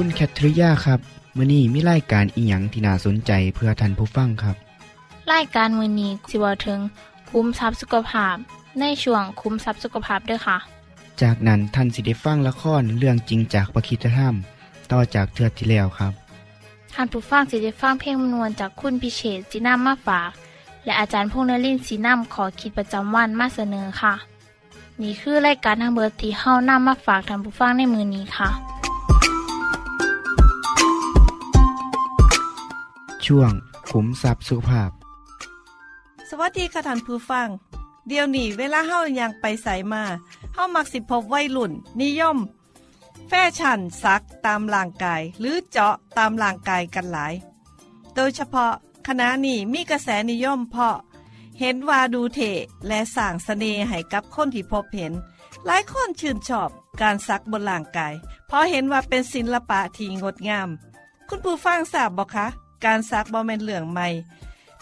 คุณแคทริยาครับมื้อนี้มีรายการอีหยังที่น่าสนใจเพื่อท่านผู้ฟังครับรายการมือนี้สิเวาถึง คุ้มทรัพย์สุขภาพ ในช่วงคุ้มทรัพย์สุขภาพด้วยค่ะ จากนั้นท่านสิได้ฟังละครเรื่องจริงจากประคีตธรรม ต่อจากเทือกที่แล้วครับท่านผู้ฟังสิได้ฟังเพลงมนวนจากคุณพิเชษสีน้ำมาฝาก และอาจารย์พงษ์นรินทร์สีน้ำขอคิดประจำวันมาเสนอค่ะ นี่คือรายการทางเบอร์ที่เฮานํมาฝากท่านผู้ฟังในมือนี้ค่ะ ช่วงขุมทรัพย์สุภาพ สวัสดีค่ะท่านผู้ฟัง เดี๋ยวนี้เวลาเฮายังไปใส่มาเฮามักสิพบวัยรุ่น นิยม แฟชั่นซักตามร่างกาย หรือเจาะตามร่างกายกันหลาย โดยเฉพาะคณะนี้มีกระแสนิยมเพาะ เห็นว่าดูเทและสร้างเสน่ห์ให้กับคนที่พบเห็น หลายคนชื่นชอบการซักบนร่างกาย เพราะเห็นว่าเป็นศิลปะที่งดงาม คุณผู้ฟังทราบบ่คะ การซักบ่แม่นเรื่องใหม่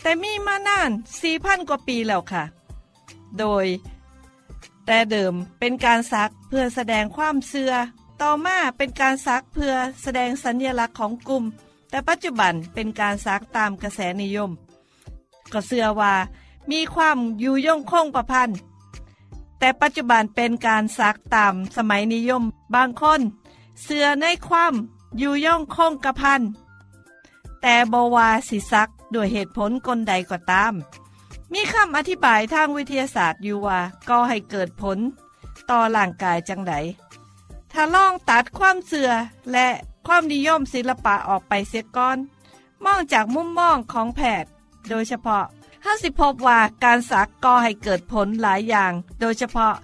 แต่มีมานาน4,000กว่าปีแล้วค่ะ โดย แต่เดิมเป็นการซักเพื่อแสดงความเสื่อต่อมาเป็นการซักเพื่อแสดงสัญญลักษณ์ของกลุ่ม แต่ปัจจุบันเป็นการซักตามกระแสนิยม ก็เสื่อว่า มีความอยู่ยงคงประพันธ์แต่ปัจจุบันเป็นการซักตามสมัยนิยมบางคน เสื่อในความอยู่ย่องคงกระพัน แต่บวาสิซักด้วยเหตุผลกลใดก็ตาม มีคำอธิบายทางวิทยาศาสตร์อยู่ว่าก็ให้เกิดผล ต่อร่างกายจังไดถ้าลองตัดความเสื่อและความนิยมศิลปะออกไปเสียก่อน มองจากมุมมองของแพทย์ โดยเฉพาะห้าสิพบว่าการสักก่อให้เกิดผลหลายอย่าง โดยเฉพาะ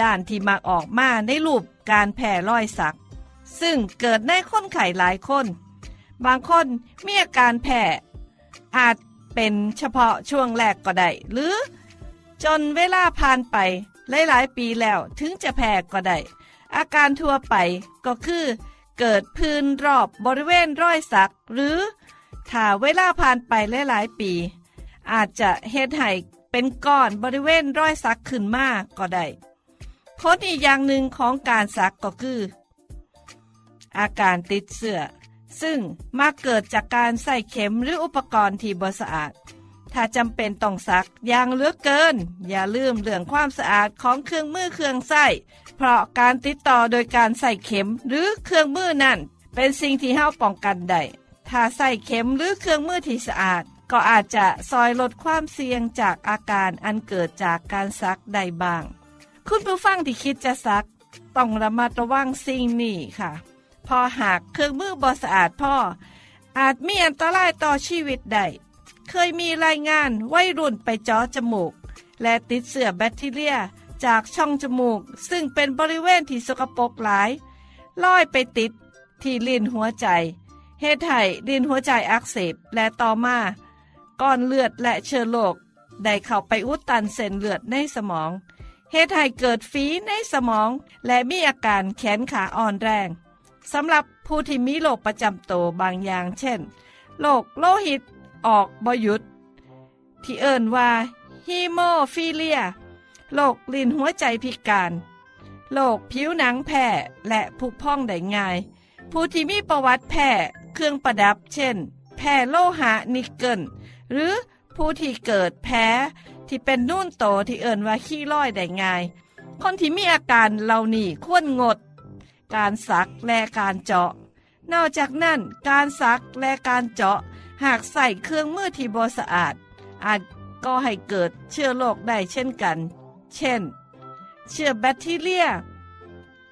ด้านที่มักออกมาในรูปการแผ่รอยสัก ซึ่งเกิดในคนไข้หลายคน บางคนมีอาการแพ้อาจเป็นเฉพาะช่วงแรกก็ได้ หรือจนเวลาผ่านไปหลายๆปีแล้วถึงจะแพ้ก็ได้ อาการทั่วไปก็คือ เกิดพื้นรอบบริเวณรอยสัก หรือถ้าเวลาผ่านไปหลายๆปี อาจจะเฮ็ดให้เป็นก้อนบริเวณรอยสักขึ้นมาก็ได้ผลอีกอย่างหนึ่งของการสักก็คือ อาการติดเสื้อ ซึ่งมักเกิดจากการใส่เข็มหรืออุปกรณ์ที่บ่สะอาด ถ้าจำเป็นต้องซักอย่างเลือกเกิน อย่าลืมเรื่องความสะอาดของเครื่องมือเครื่องใส้เพราะการติดต่อโดยการใส่เข็มหรือเครื่องมือนั่น เป็นสิ่งที่เฮาป้องกันได้ถ้าใส่เข็มหรือเครื่องมือที่สะอาด ก็อาจจะซอยลดความเสี่ยงจากอาการอันเกิดจากการซักได้บ้าง คุณผู้ฟังที่คิดจะซัก ต้องระมัดระวังสิ่งนี้ค่ะ อหากเครื่องมือบอสะอาดพ่อ อาจมีอันตรายต่อชีวิตได้เคยมีรายงานวัยรุ่นไปจาะจมูก และติดเชื้อแบคทีเรียจากช่องจมูก ซึ่งเป็นบริเวณที่สกปรกหลายลอยไปติดที่ลิ้นหัวใจเหตุให้ลิ้นหัวใจอักเสบและต่อมาก้อนเลือดและเชื้อโรคได้เข้าไปอุดตันเส้นเลือดในสมองเหตุให้เกิดฝีในสมอง และมีอาการแขนขาอ่อนแรง สำหรับผู้ที่มีโรคประจำตัวบางอย่างเช่นโรคโลหิตออกบหยุดที่เอิ่นว่าฮีโมฟิเลียโรคลิ้นหัวใจพิการโรคผิวหนังแพ้และผุพองได้ง่าย ผู้ที่มีประวัติแพ้เครื่องประดับเช่น แพ้โลหะนิกเกิลหรือผู้ที่เกิดแพ้ที่เป็นนุ่นโตที่เอิ่นว่าขี้ร้อยได้ง่าย คนที่มีอาการเหล่านี้ควรงด การสักและการเจาะ นอกจากนั้นการสักและการเจาะ หากใส่เครื่องมือที่บสะอาด อาจก็ให้เกิดเชื้อโรคได้เช่นกัน เช่น เชื้อแบคทีเรีย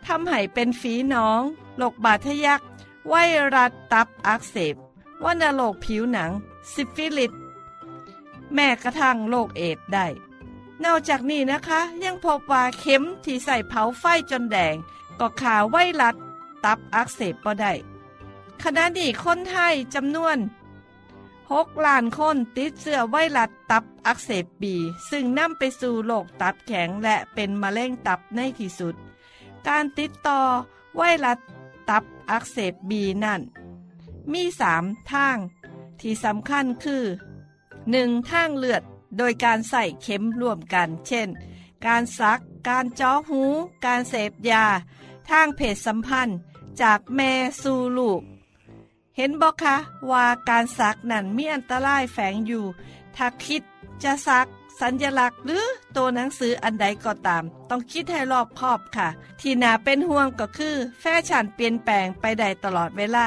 ทำให้เป็นฝีหนองโรคบาดทะยัก ไวรัสตับอักเสบวัณโรคผิวหนัง ซิฟิลิส แม้กระทั่งโรคเอดส์ได้ นอกจากนี้นะคะ ยังพบว่าเข็มที่ใส่เผาไฟจนแดง ก็ฆ่าไวรัสตับอักเสบบ่ได้ขณะนี้คนไทยจำนวน6ล้านคนติดเชื้อไวรัสตับอักเสบบี ซึ่งนำไปสู่โรคตับแข็งและเป็นมะเร็งตับในที่สุด การติดต่อไวรัสตับอักเสบบีนั่น มีสามทาง ที่สำคัญคือ 1. ทางเลือด โดยการใส่เข็มร่วมกัน เช่น การซัก การเจาะหู การเสพยา ทางเพศสัมพันธ์จากแม่สู่ลูก เห็นบอกคะว่าการซักนั่นมีอันตรายแฝงอยู่ ถ้าคิดจะซักสัญลักษณ์หรือตัวหนังสืออันใดก็ตาม ต้องคิดให้รอบคอบค่ะ ที่น่าเป็นห่วงก็คือ แฟชั่นเปลี่ยนแปลงไปได้ตลอดเวลา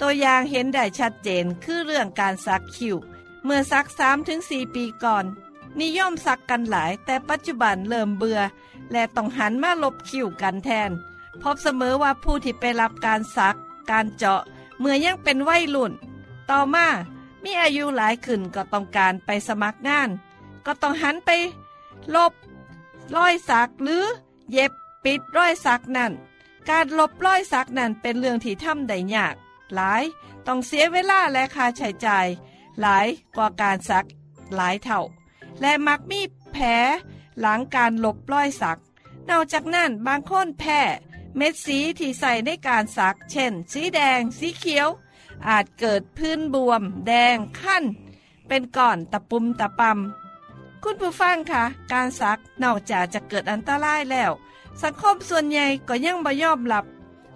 ตัวอย่างเห็นได้ชัดเจนคือเรื่องการซักคิ้วเมื่อสัก3-4ปีก่อน นิยมสักกันหลาย แต่ปัจจุบันเริ่มเบื่อ และต้องหันมาลบคิ้วกันแทน พบเสมอว่าผู้ที่ไปรับการสัก การเจาะ เมื่อยังเป็นวัยรุ่น ต่อมามีอายุหลายขึ้นก็ต้องการไปสมัครงาน ก็ต้องหันไป ลบรอยสักหรือ เย็บปิดรอยสักนั่น การลบรอยสักนั่นเป็นเรื่องที่ทำได้ยาก หลายต้องเสียเวลาและค่าใช้จ่ายหลายกว่าการสักหลายเท่า และมักมีแผลหลังการลบรอยสักนอกจากนั้นบางคนแพ้ เม็ดสีที่ใส่ในการสัก เช่น สีแดง สีเขียว อาจเกิดพื้นบวม แดงขั้น เป็นก้อนตะปุ่มตะปำคุณผู้ฟังคะการสักนอกจากจะเกิดอันตรายแล้ว สังคมส่วนใหญ่ก็ยังบ่ยอมรับ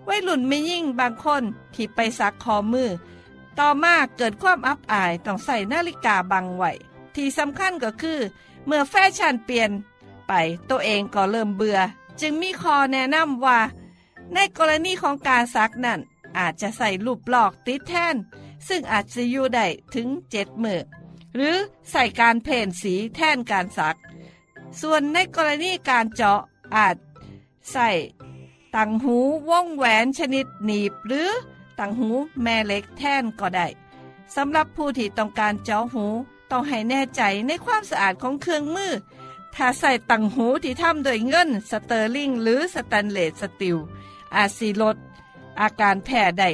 วัยรุ่นไม่ยิ่งบางคนที่ไปสักคอมือ ต่อมาเกิดความอับอายต้องใส่นาฬิกาบังไว้ที่สำคัญก็คือ เมื่อแฟชั่นเปลี่ยนไปตัวเองก็เริ่มเบื่อ จึงมีข้อแนะนำว่า ในกรณีของการซักนั่นอาจจะใส่รูปหลอกติดแทนซึ่งอาจจะอยู่ได้ถึงเจ็ดมือหรือใส่การเพ่นสีแทนการซัก ส่วนในกรณีการเจาะอาจใส่ตังหูว่องแหวนชนิดหนีบหรือตังหูแม่เหล็กแทนก็ได้สำหรับผู้ที่ต้องการเจาะหูต้องให้แน่ใจในความสะอาดของเครื่องมือ ถ้าใส่ต่างหูที่ทำโดยเงิน sterling หรือ stainless steel อาจสิลด อาการแพ้ได้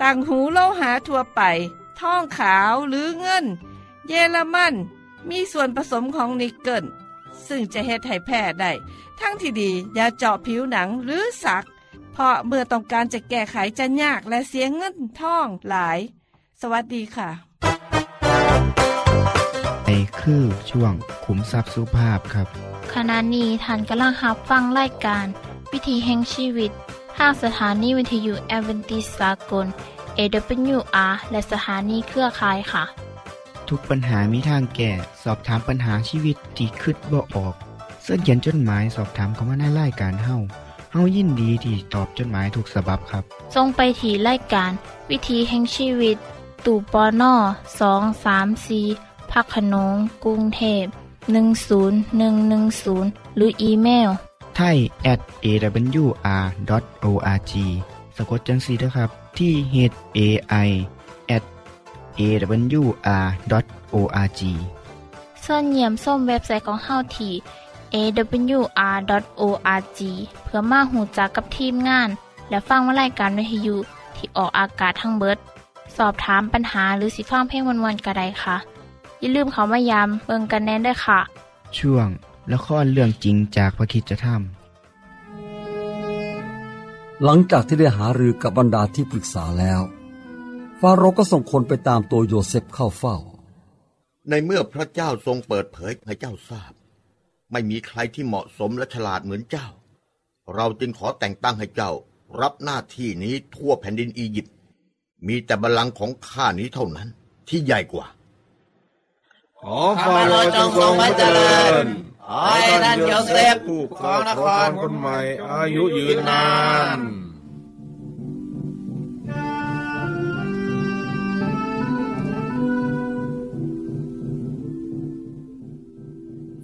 ต่างหูโลหะทั่วไปทองขาวหรือเงิน เยอรมันมีส่วนผสมของนิกเกิลซึ่งจะเฮ็ดให้แพ้ได้ ทางที่ดีอย่าเจาะผิวหนังหรือสัก เพราะเมื่อต้องการจะแก้ไขจะยากและเสียเงินทองหลาย สวัสดีค่ะในคือช่วงขุมทรัพย์สุภาพครับ ขณะนี้ท่านกำลังรับฟังรายการ วิถีแห่งชีวิตทางสถานีวิทยุแอเวนติสากล AWR และสถานีเครือข่ายค่ะ ทุกปัญหามีทางแก้สอบถามปัญหาชีวิตที่คิดบ่ออกเสื้อเขียนจดหมายสอบถามเขามาในรายการเฮาเฮายินดีที่ตอบจดหมายถูกสาบับครับทรงไปที่รายการ วิถีแห่งชีวิต ตู่ปอนอสองสามสีพักขนงกรุงเทพ10110 หรืออีเมล ไทย at awr.org สะกดจังสีนะครับที่ h a i at awr.org ส่วนเยี่ยมส้มเว็บไซต์ของเฮาที่ awr.org เพื่อมาหูจักกับทีมงาน และฟังวารายการวิทยุที่ออกอากาศทั้งเบิด สอบถามปัญหาหรือสิฟังเพลงวนๆกระไดค่ะ อย่าลืมเขามายามเบิงกันแน่นด้วยค่ะ ช่วง ละครเรื่องจริงจากพระคิดจะทหลังจากที่ได้หารือกับบรรดาที่ปรึกษาแล้ว ฟาโรห์ก็ส่งคนไปตามตัวโยเซฟเข้าเฝ้า ในเมื่อพระเจ้าทรงเปิดเผยให้เจ้าทราบ ไม่มีใครที่เหมาะสมและฉลาดเหมือนเจ้า เราจึงขอแต่งตั้งให้เจ้ารับหน้าที่นี้ทั่วแผ่นดินอียิปต์มีแต่บัลลังก์ของข้านี้เท่านั้นที่ใหญ่กว่า ขอฟาโรห์จงทรงพระเจริญ ขขอให้ท่านโยเซฟผู้ครองนครคนใหม่ อายุยืนนาน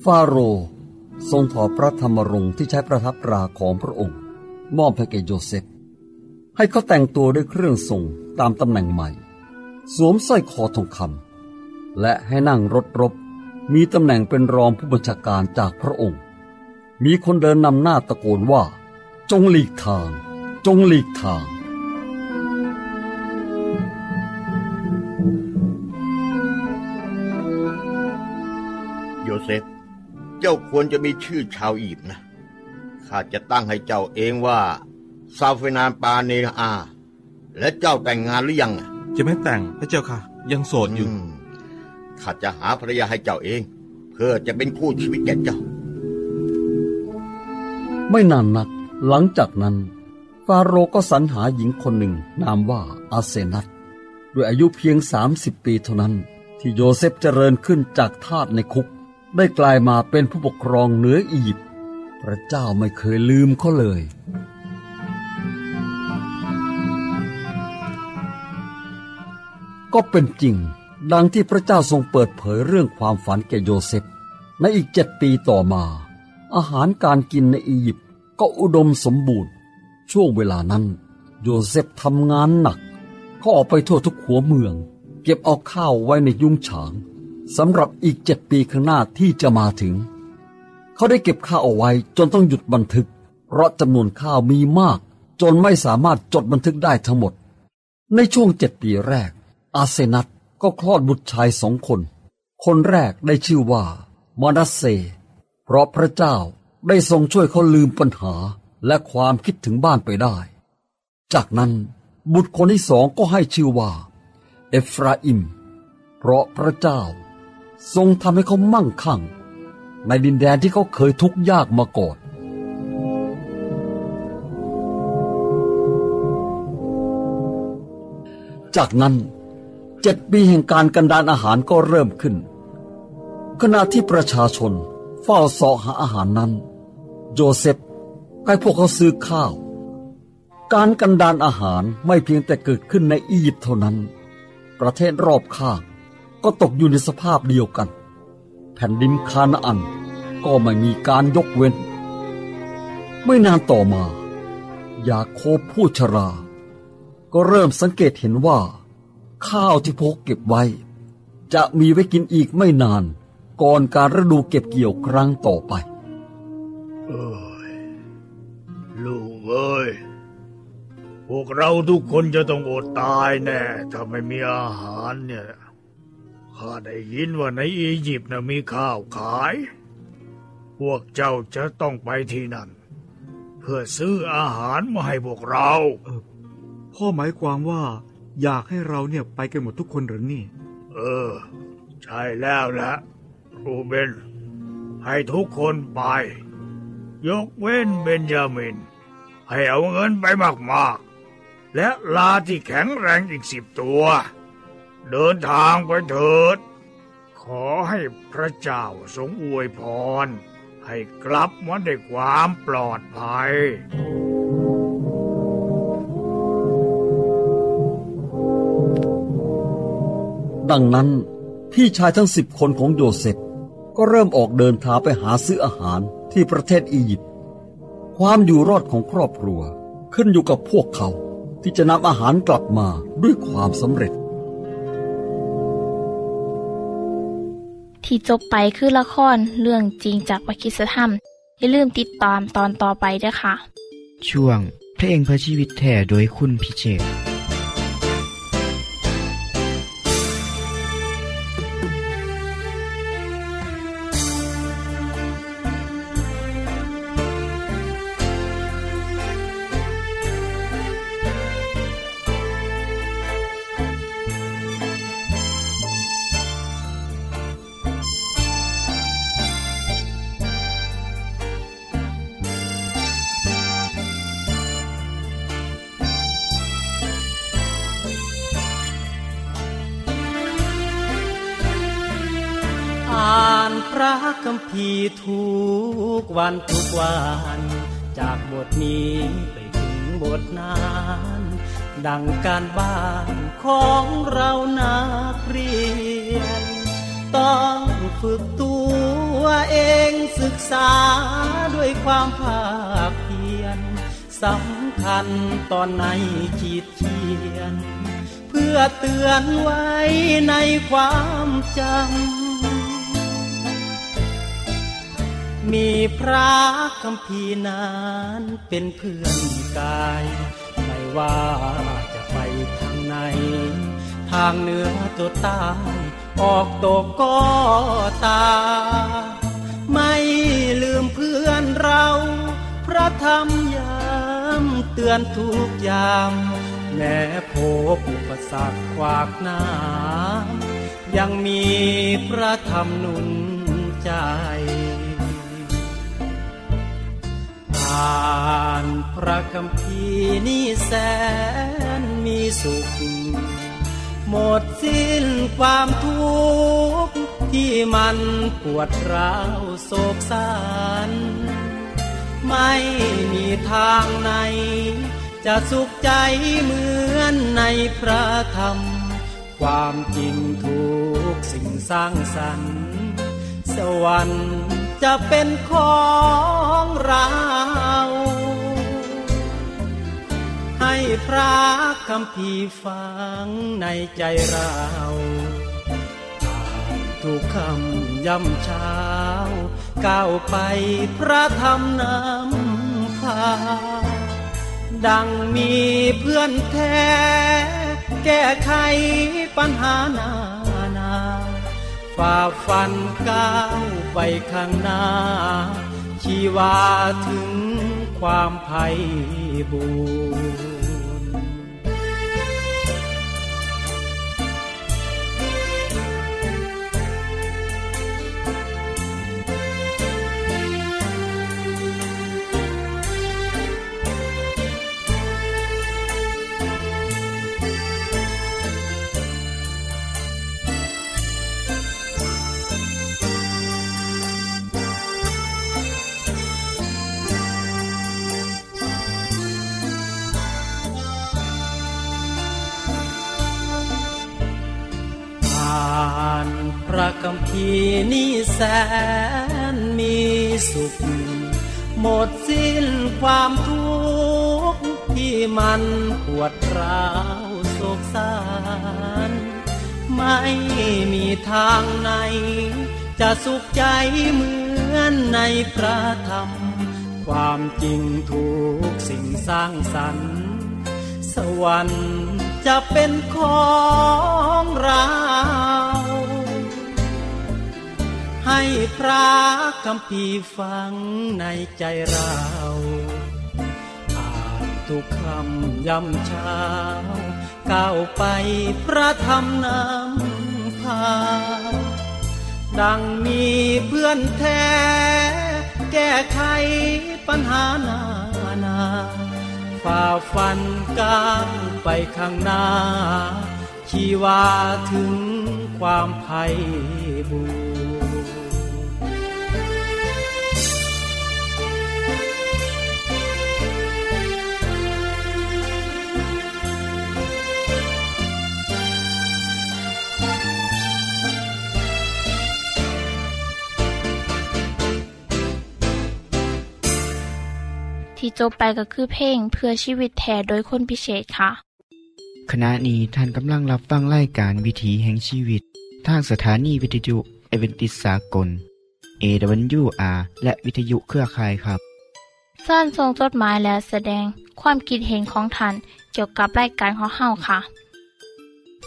ฟาโรห์ทรงถอดพระธรรมรงค์ที่ใช้ประทับราของพระองค์ มอบให้แก่โยเซฟให้เขาแต่งตัวด้วยเครื่องทรงตามตำแหน่งใหม่ สวมสร้อยคอทองคำและให้นั่งรถรบ มีตำแหน่งเป็นรองผู้บัญชาการจากพระองค์ มีคนเดินนำหน้าตะโกนว่า จงหลีกทาง จงหลีกทาง โยเซฟ เจ้าควรจะมีชื่อชาวอียิปต์นะ ข้าจะตั้งให้เจ้าเองว่า ซาเฟนานปาเนอา และเจ้าแต่งงานหรือยังอะจะไม่แต่งพระเจ้าค่ะ ยังโสดอยู่ม ข้าจะหาภรรยาให้เจ้าเอง เพื่อจะเป็นคู่ชีวิตแก่เจ้า ไม่นานนัก หลังจากนั้นฟาโรก็สรรหาหญิงคนหนึ่งนามว่าอาเซนัตด้วยอายุเพียง 30 ปีเท่านั้น ที่โยเซฟเจริญขึ้นจากทาสในคุก ได้กลายมาเป็นผู้ปกครองเหนืออียิปต์พระเจ้าไม่เคยลืมเขาเลย ก็เป็นจริง ดังที่พระเจ้าทรงเปิดเผยเรื่องความฝันแก่โยเซฟในอีกเจ็ดปีต่อมา อาหารการกินในอียิปต์ก็อุดมสมบูรณ์ ช่วงเวลานั้น โยเซฟทำงานหนักเขาออกไปทั่วทุกหัวเมือง เก็บเอาข้าวไว้ในยุ้งฉางสำหรับอีกเจ็ดปีข้างหน้าที่จะมาถึง เขาได้เก็บข้าวเอาไว้จนต้องหยุดบันทึก เพราะจำนวนข้าวมีมาก จนไม่สามารถจดบันทึกได้ทั้งหมด ในช่วงเจ็ดปีแรก อาเซนัต ก็คลอดบุตรชายสองคน คนแรกได้ชื่อว่ามานัสเซ เพราะพระเจ้าได้ทรงช่วยเขาลืมปัญหาและความคิดถึงบ้านไปได้ จากนั้นบุตรคนที่สองก็ให้ชื่อว่า เอฟราอิม เพราะพระเจ้า ทรงทำให้เขามั่งคั่ง ในดินแดนที่เขาเคยทุกข์ยากมาก่อนจากนั้น เจ็ดปีแห่งการกันดานอาหารก็เริ่มขึ้น ขณะที่ประชาชนเฝ้าสาะหาอาหารนั้น โยเซฟให้พวกเขาซื้อข้าว การกันดานอาหารไม่เพียงแต่เกิดขึ้นในอียิปต์เท่านั้น ประเทศรอบข้างก็ตกอยู่ในสภาพเดียวกัน แผ่นดินคานาอันก็ไม่มีการยกเว้น ไม่นานต่อมา ยาโคบผู้ชรา ก็เริ่มสังเกตเห็นว่า ข้าวที่พกเก็บไว้ จะมีไว้กินอีกไม่นาน ก่อนการฤดูเก็บเกี่ยวครั้งต่อไปเอ้ยลูกเอ้ยพวกเราทุกคนจะต้องอดตายแน่ถ้าไม่มีอาหารเนี่ยข้าได้ยินว่าในอียิปต์นะมีข้าวขาย พวกเจ้าจะต้องไปที่นั่น เพื่อซื้ออาหารมาให้พวกเรา พ่อหมายความว่า อยากให้เราเนี่ยไปกันหมดทุกคนหรือนี่ เออ ใช่แล้วละรูเบนให้ทุกคนไป ยกเว้นเบนยามิน ให้เอาเงินไปมากๆ และลาที่แข็งแรงอีกสิบตัว เดินทางไปเถิด ขอให้พระเจ้าทรงอวยพร ให้กลับมาได้ความปลอดภัย ดังนั้นพี่ชายทั้งสิบคนของโยเซฟก็เริ่มออกเดินทางไปหาซื้ออาหารที่ประเทศอียิปต์ความอยู่รอดของครอบครัวขึ้นอยู่กับพวกเขาที่จะนำอาหารกลับมาด้วยความสำเร็จ ที่จบไปคือละครเรื่องจริงจากวิคิสธรรม อย่าลืมติดตามตอนต่อไปด้วยค่ะ ช่วงเพลงเพื่อชีวิตแท่โดยคุณพิเชษีทุกวันทุกวัน จากบทนี้ไปถึงบทนั้นดังการบ้านของเรานักเรียน ต้องฝึกตัวเองศึกษาด้วยความภาคเพียรสำคัญตอนในขีดเขียน เพื่อเตือนไว้ในความจำ มีพระคำพีนั้นเป็นเพื่อนกาย ไม่ว่าจะไปทางไหน ทางเหนือตัวใต้ออกตกก็ตา ไม่ลืมเพื่อนเรา พระธรรมยามเตือนทุกยาม แม้พบอุปสรรคขวากหน้า ยังมีพระธรรมนุนใจ อ่านพระคำพีนี่แสนมีสุข หมดสิ้นความทุกข์ที่มันปวดร้าวโศกสันไม่มีทางไหน จะสุขใจเหมือนในพระธรรม ความจริงทุกสิ่งสร้างสรรค์สวรรค์ จะเป็นของเรา ให้พระคำพีฟังในใจเราทุกคำย่ำเช้าก้าวไปพระธรรมนำพา ดังมีเพื่อนแท้ แก้ไขปัญหานานา ฝ่าฟันก้าวไปข้างหน้า ชีวาถึงความภัยบูร นี่แสนมีสุข หมดสิ้นความทุกข์ที่มันปวดร้าวโศกสารไม่มีทางไหน จะสุขใจเหมือนในพระธรรม ความจริงทุกสิ่งสร้างสรรค์ สวรรค์จะเป็นของเรา ให้พระคำพีฟังในใจเราอ่านทุกคำยำเช้าก้าวไปพระธรรมนำพา ดังมีเพื่อนแท้ แก้ไขปัญหานานาฝ่าฟันก้าวไปข้างหน้าชีวาถึงความภัยบูร ที่จบไปก็คือเพลงเพื่อชีวิตแทนโดยคนพิเศษค่ะ ขณะนี้ท่านกำลังรับฟังรายการวิถีแห่งชีวิต ทางสถานีวิทยุเอเวนติสากล AWR และวิทยุเครือข่ายครับเส้นทรงจดหมายและแสดงความคิดเห็นของท่านเกี่ยวกับรายการของเฮาค่ะ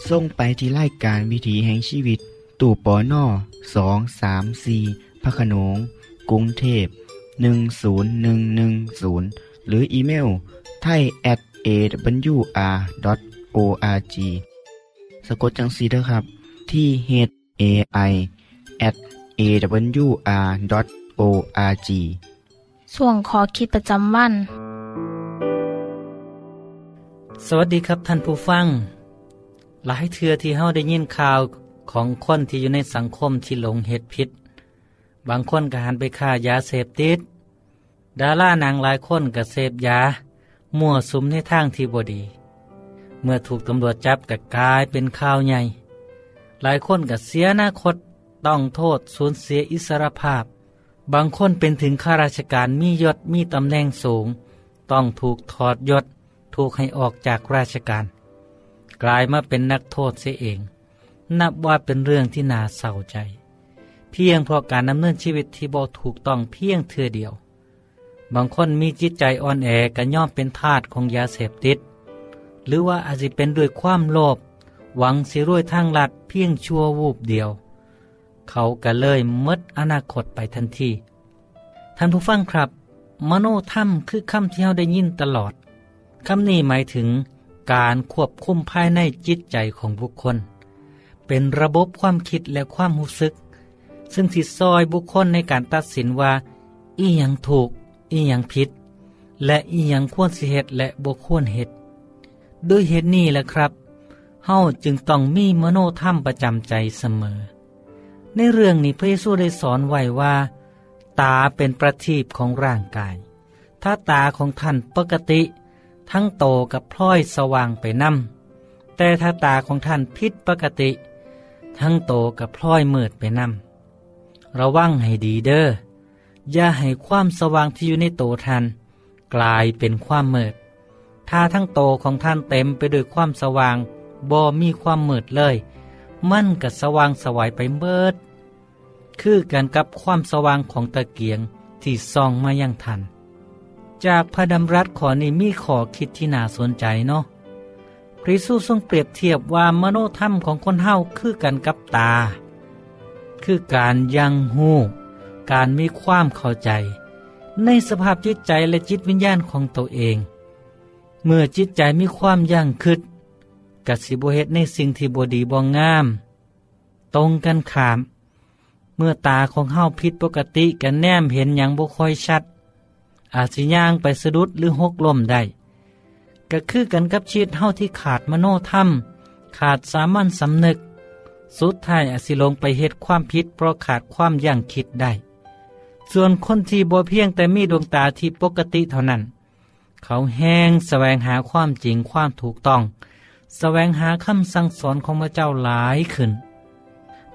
ส่งไปที่รายการวิถีแห่งชีวิต ตู่ปอนอสองสามสี่พระโขนงกรุงเทพ หนึ่งศูนย์หนึ่งหนึ่งศูนย์หรืออีเมลไทย at a w r o r g สะกดจังสีนะครับ ที่ h a i at a w r o r g ส่วนขอคิดประจำวัน สวัสดีครับท่านผู้ฟัง หลายเทือที่เฮาได้ยินข่าวของคนที่อยู่ในสังคมที่หลงเฮ็ดผิด บางคนก็หันไปฆ่ายาเสพติด ดารานางหลายคนก็เสพยา มั่วสุมในทางที่บดี เมื่อถูกตำรวจจับก็กลายเป็นข่าวใหญ่ หลายคนก็เสียอนาคตต้องโทษสูญเสียอิสรภาพ บางคนเป็นถึงข้าราชการมียศมีตำแหน่งสูง ต้องถูกถอดยศ ถูกให้ออกจากราชการ กลายมาเป็นนักโทษเสียเอง นับว่าเป็นเรื่องที่น่าเศร้าใจ เพียงเพราะการดำเนินชีวิตที่บ่ถูกต้องเพียงเทือเดียว บางคนมีจิตใจอ่อนแอก็ย่อมเป็นทาสของยาเสพติด หรือว่าอาจจะเป็นด้วยความโลภหวังสิรวยทางลัดเพียงชั่ววูบเดียว เขาก็เลยมดอนาคตไปทันที ท่านผู้ฟังครับ มโนธรรมคือคำที่เราได้ยินตลอดคำนี้หมายถึงการควบคุมภายในจิตใจของบุคคล เป็นระบบความคิดและความรู้สึก ซึ่งสิซอยบุคคลในการตัดสินว่า อีหยังถูก อีหยังผิด และอีหยังควรสิเหตุและบ่ควรเหตุด้วยเหตุนี้แหละครับเฮาจึงต้องมีมโนธรรมประจำใจเสมอ ในเรื่องนี้พระเยซูได้สอนไว้ว่า ตาเป็นประทีปของร่างกาย ถ้าตาของท่านปกติ ทั้งโตกับพลอยสว่างไปนำแต่ถ้าตาของท่านผิดปกติ ทั้งโตกับพลอยมืดไปนำ ระวังให้ดีเด้ออย่าให้ความสว่างที่อยู่ในโตท่าน กลายเป็นความมืดถ้าทั้งโตของท่านเต็มไปด้วยความสว่างบ่มีความมืดเลย มันก็สว่างสวายไปเบิด คือกันกับความสว่างของตะเกียงที่ส่องมายังทัน จากพระดำรัสขอนี้มีขอคิดที่น่าสนใจเนาะพระเยซูทรงเปรียบเทียบว่ามโนธรรมของคนเฮาคือกันกับตา คือการยังหูการมีความเข้าใจ ในสภาพจิตใจและจิตวิญญาณของตัวเอง เมื่อจิตใจมีความยั่งคืดกัสิบเหตุในสิ่งที่บดีบองงาม ตรงกันขาม เมื่อตาของเฮาผิดปกติกันแนมเห็นอย่างบ่ค่อยชัด อาจสิย่างไปสะดุดหรือหกล้มได้ก็คือกันกับชีวิตเฮาที่ขาดมโนธรรม ขาดสามัญสำนึก สุดท้ายอาจสิลงไปเหตุความผิดเพราะขาดความยั่งคิดได้ ส่วนคนที่บ่เพียงแต่มีดวงตาที่ปกติเท่านั้น เขาแห้งแสวงหาความจริงความถูกต้องแสวงหาคำสั่งสอนของพระเจ้าหลายขึ้น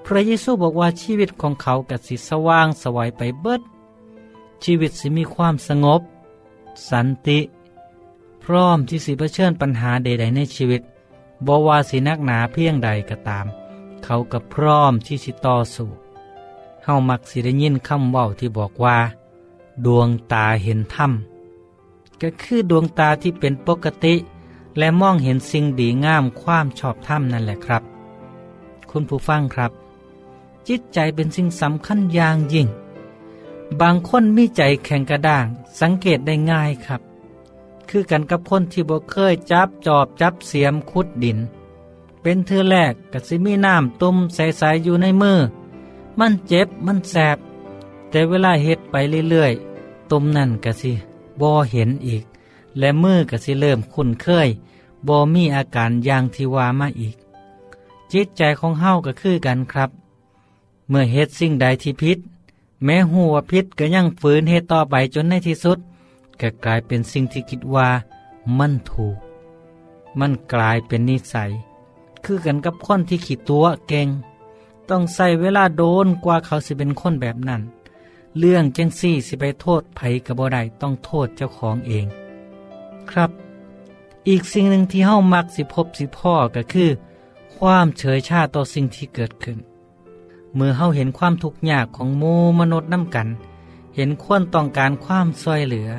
พระเยซูบอกว่าชีวิตของเขากัสิสว่างสวัยไปเบิด ชีวิตสิมีความสงบ สันติ พร้อมที่สิเผชิญปัญหาใด ๆ ในชีวิตบว่าสินักหนาเพียงใดก็ตาม เขากับพร้อมที่สิต่อสู้เฮามักสิได้ยินคำเว้าที่บอกว่า ดวงตาเห็นธรรมก็คือดวงตาที่เป็นปกติ และมองเห็นสิ่งดีงามความชอบธรรมนั่นแหละครับ คุณผู้ฟังครับ จิตใจเป็นสิ่งสำคัญอย่างยิ่ง บางคนมีใจแข็งกระด้าง สังเกตได้ง่ายครับ คือกันกับคนที่บ่เคยจับจอบจับเสียมขุดดิน เป็นเธอแรกกสิมีน้ำตุ่มใสๆอยู่ในมือ มันเจ็บมันแสบ แต่เวลาเฮ็ดไปเรื่อยๆตุ่มนั่นกสิบ่เห็นอีก และมือก็สิเริ่มคุ้นเคยบ่มีอาการอย่างที่ว่ามาอีก จิตใจของเฮาก็คือกันครับ เมื่อเฮ็ดสิ่งใดที่พิษ แม้หัวพิษก็ยังฝืนเฮ็ดต่อไปจนในที่สุดก็กลายเป็นสิ่งที่คิดว่า มันถูก มันกลายเป็นนิสัย คือกันกับคนที่ขีดตัวเก่ง ต้องใส่เวลาโดนกว่าเขาสิเป็นคนแบบนั้น เรื่องจังซี่สิไปโทษไผกับบ่ได้ต้องโทษเจ้าของเอง ครับ อีกสิ่งหนึ่งที่เฮามักสิพบสิพ่อก็คือ ความเฉยชาต่อสิ่งที่เกิดขึ้น เมื่อเฮาเห็นความทุกข์ยากของมูมนุษย์น้ำกัน เห็นควรต้องการความช่วยเหลือ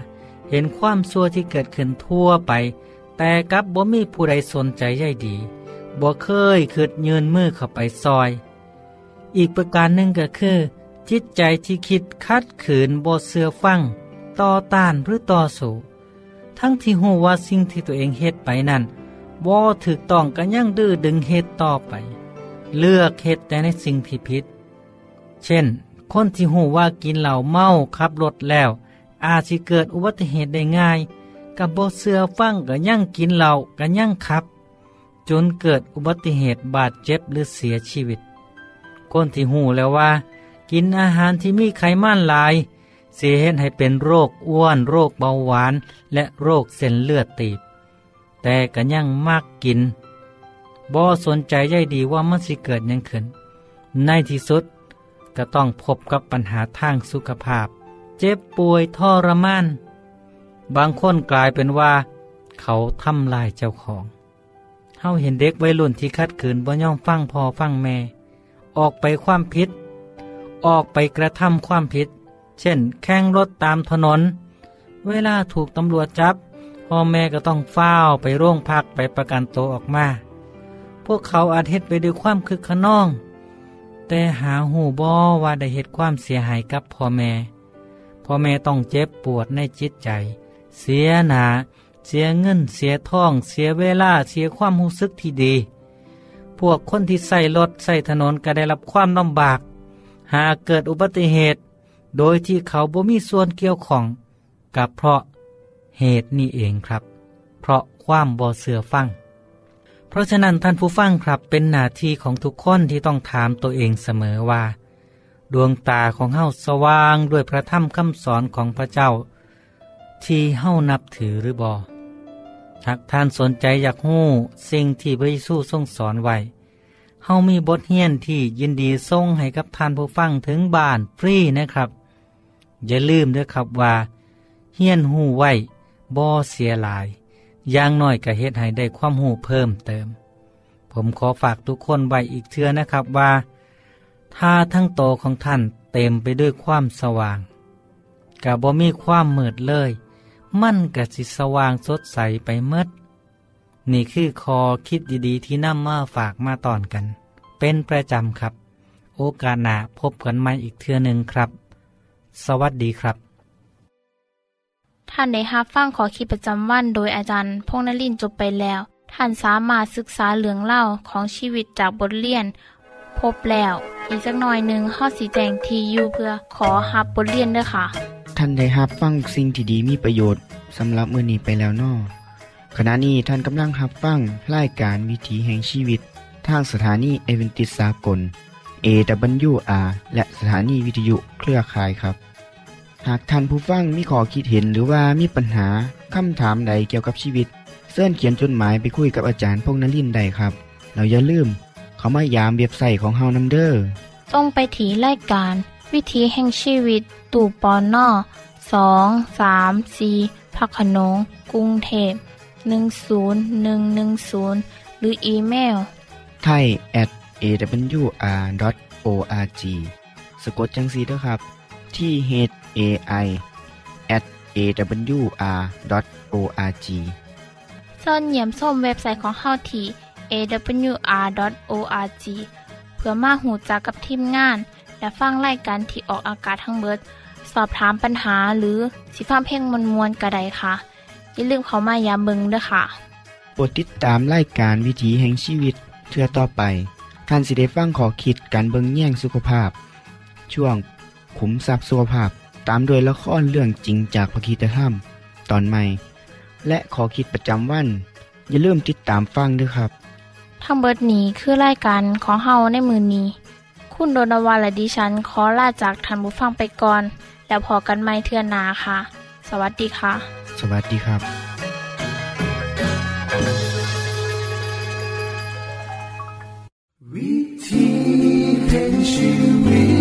เห็นความซัวที่เกิดขึ้นทั่วไปแต่กับบ่มีผู้ใดสนใจใยดี บ่เคยคืดยืนมือเข้าไปซอย อีกประการหนึ่งก็คือ จิตใจที่คิดคัดขืนบ่เสือฟัง ต่อต้านหรือต่อสู้ทั้งที่หูว่าสิ่งที่ตัวเองเฮ็ดไปนั้นบ่ถูกต้องก็ยังดื้อดึงเฮ็ดต่อไป เลือกเฮ็ดแต่ในสิ่งที่ผิด เช่น คนที่หูว่ากินเหล้าเมาขับรถแล้ว อาจสิเกิดอุบัติเหตุได้ง่าย กับบ่เสือฟังก็ยังกินเหล้าก็ยังขับ จนเกิดอุบัติเหตุบาดเจ็บหรือเสียชีวิต คนที่หูแล้วว่า กินอาหารที่มีไขมันหลาย เสียเหตุให้เป็นโรคอ้วน โรคเบาหวาน และโรคเส้นเลือดตีบ แต่ก็ยังมากกินบ่สนใจใยดีว่ามันสิเกิดยังขึ้น ในที่สุดก็ต้องพบกับปัญหาทางสุขภาพ เจ็บป่วยทรมาน บางคนกลายเป็นว่า เขาทำลายเจ้าของาเห็นเด็กวัยรุ่นที่คัดขืนบ่ย่อมฟังพอฟังแม่ ออกไปความผิดออกไปกระทำความผิดเช่น แข่งรถตามถนน เวลาถูกตำรวจจับ พ่อแม่ก็ต้องเฝ้าไปโรงพักไปประกันตัวออกมา พวกเขาอาจเฮ็ดไปด้วยความคึกขนอง แต่หาหูบอว่าได้เหตุความเสียหายกับพ่อแม่ พ่อแม่ต้องเจ็บปวดในจิตใจ เสียหนา เสียเงินเสียทอง เสียเวลาเสียความรู้สึกที่ดี พวกคนที่ใส่รถใส่ถนนก็ได้รับความลำบาก หากเกิดอุบัติเหตุ โดยที่เขาบ่มีส่วนเกี่ยวข้อง กับเพราะเหตุนี้เองครับ เพราะความบ่เสือฟัง เพราะฉะนั้นท่านผู้ฟังครับเป็นหน้าที่ของทุกคนที่ต้องถามตัวเองเสมอว่า ดวงตาของเฮาสว่างด้วยพระธรรมคำสอนของพระเจ้า ที่เฮานับถือหรือบอ หากท่านสนใจอยากหู้สิ่งที่พระเยซูทรงสอนไว้เฮามีบทเรียนที่ยินดีส่งให้กับท่านผู้ฟังถึงบ้านฟรีนะครับ อย่าลืมด้วยครับว่าเฮียนหูไว้บ่เสียหลาย อย่างน้อยก็เฮ็ดให้ได้ความหูเพิ่มเติม ผมขอฝากทุกคนไว้อีกเทื่อนะครับว่า ถ้าทั้งโตของท่านเต็มไปด้วยความสว่างกะบ่มีความมืดเลย มั่นกะสิสว่างสดใสไปเมดนี่คือคอคิดดีๆ ที่นำมาฝากมาตอนกัน เป็นประจำครับ โอกาสหน้าพบกันใหม่อีกเทื่อหนึ่งครับ สวัสดีครับ ท่านได้รับฟังขอคิดประจำวันโดยอาจารย์พงนรินจบไปแล้ว ท่านสามารถศึกษาเรื่องเล่าของชีวิตจากบทเรียน พบแล้ว อีกสักหน่อยหนึ่งข้อสีแจงทียูเพื่อขอฮับบทเรียนด้วยค่ะ ท่านได้รับฟังสิ่งที่ดีมีประโยชน์สำหรับมือนี้ไปแล้วนอขณะนี้ท่านกำลังรับฟังรายการวิถีแห่งชีวิต ทางสถานีเอเวนติสากล AWR และสถานีวิทยุเครือข่ายครับ หากท่านผู้ฟังมีข้อคิดเห็นหรือว่ามีปัญหาคำถามใดเกี่ยวกับชีวิตเสินเขียนจดหมายไปคุยกับอาจารย์พงนลินได้ครับ เราอย่าลืม เขามายามเว็บไซต์ของเฮานัมเดอร์ส่งไปถีรายการ วิถีแห่งชีวิตตู่ปอนนอสองสามสีพักขนงกรุงเทพ10110 หรืออีเมลไทย at awr.org สะกดจังสีด้วยครับ ที่ h a i at awr.org ส่วนเหยี่ยมส้มเว็บไซต์ของเฮาที่ awr.org เพื่อมาหูจักกับทีมงาน และฟังไล่กันที่ออกอากาศทั้งเบิด สอบถามปัญหาหรือสิฟ้าเพ่งมวลมวลกระไดค่ะ อย่าลืมเขามายามเบิงด้วยค่ะโปรดติดตามรายการวิถีแห่งชีวิตเทือต่อไปท่านสิได้ฟังขอคิดการเบิงแย่งสุขภาพ ช่วงขุมทรัพย์สุขภาพตามโดยละครเรื่องจริงจากพระคีตธรรม ตอนใหม่ และขอคิดประจำวัน อย่าลืมติดตามฟังด้วยครับ ทั้งเบิดนี้คือรายการของเฮาในมือนี้ คุณโดนวาและดิฉันขอลาจากทันบุฟังไปก่อน แล้วพอกันไม่เทื่อนาค่ะ สวัสดีค่ะ สวัสดีครับ วิธีแห่งชีวิต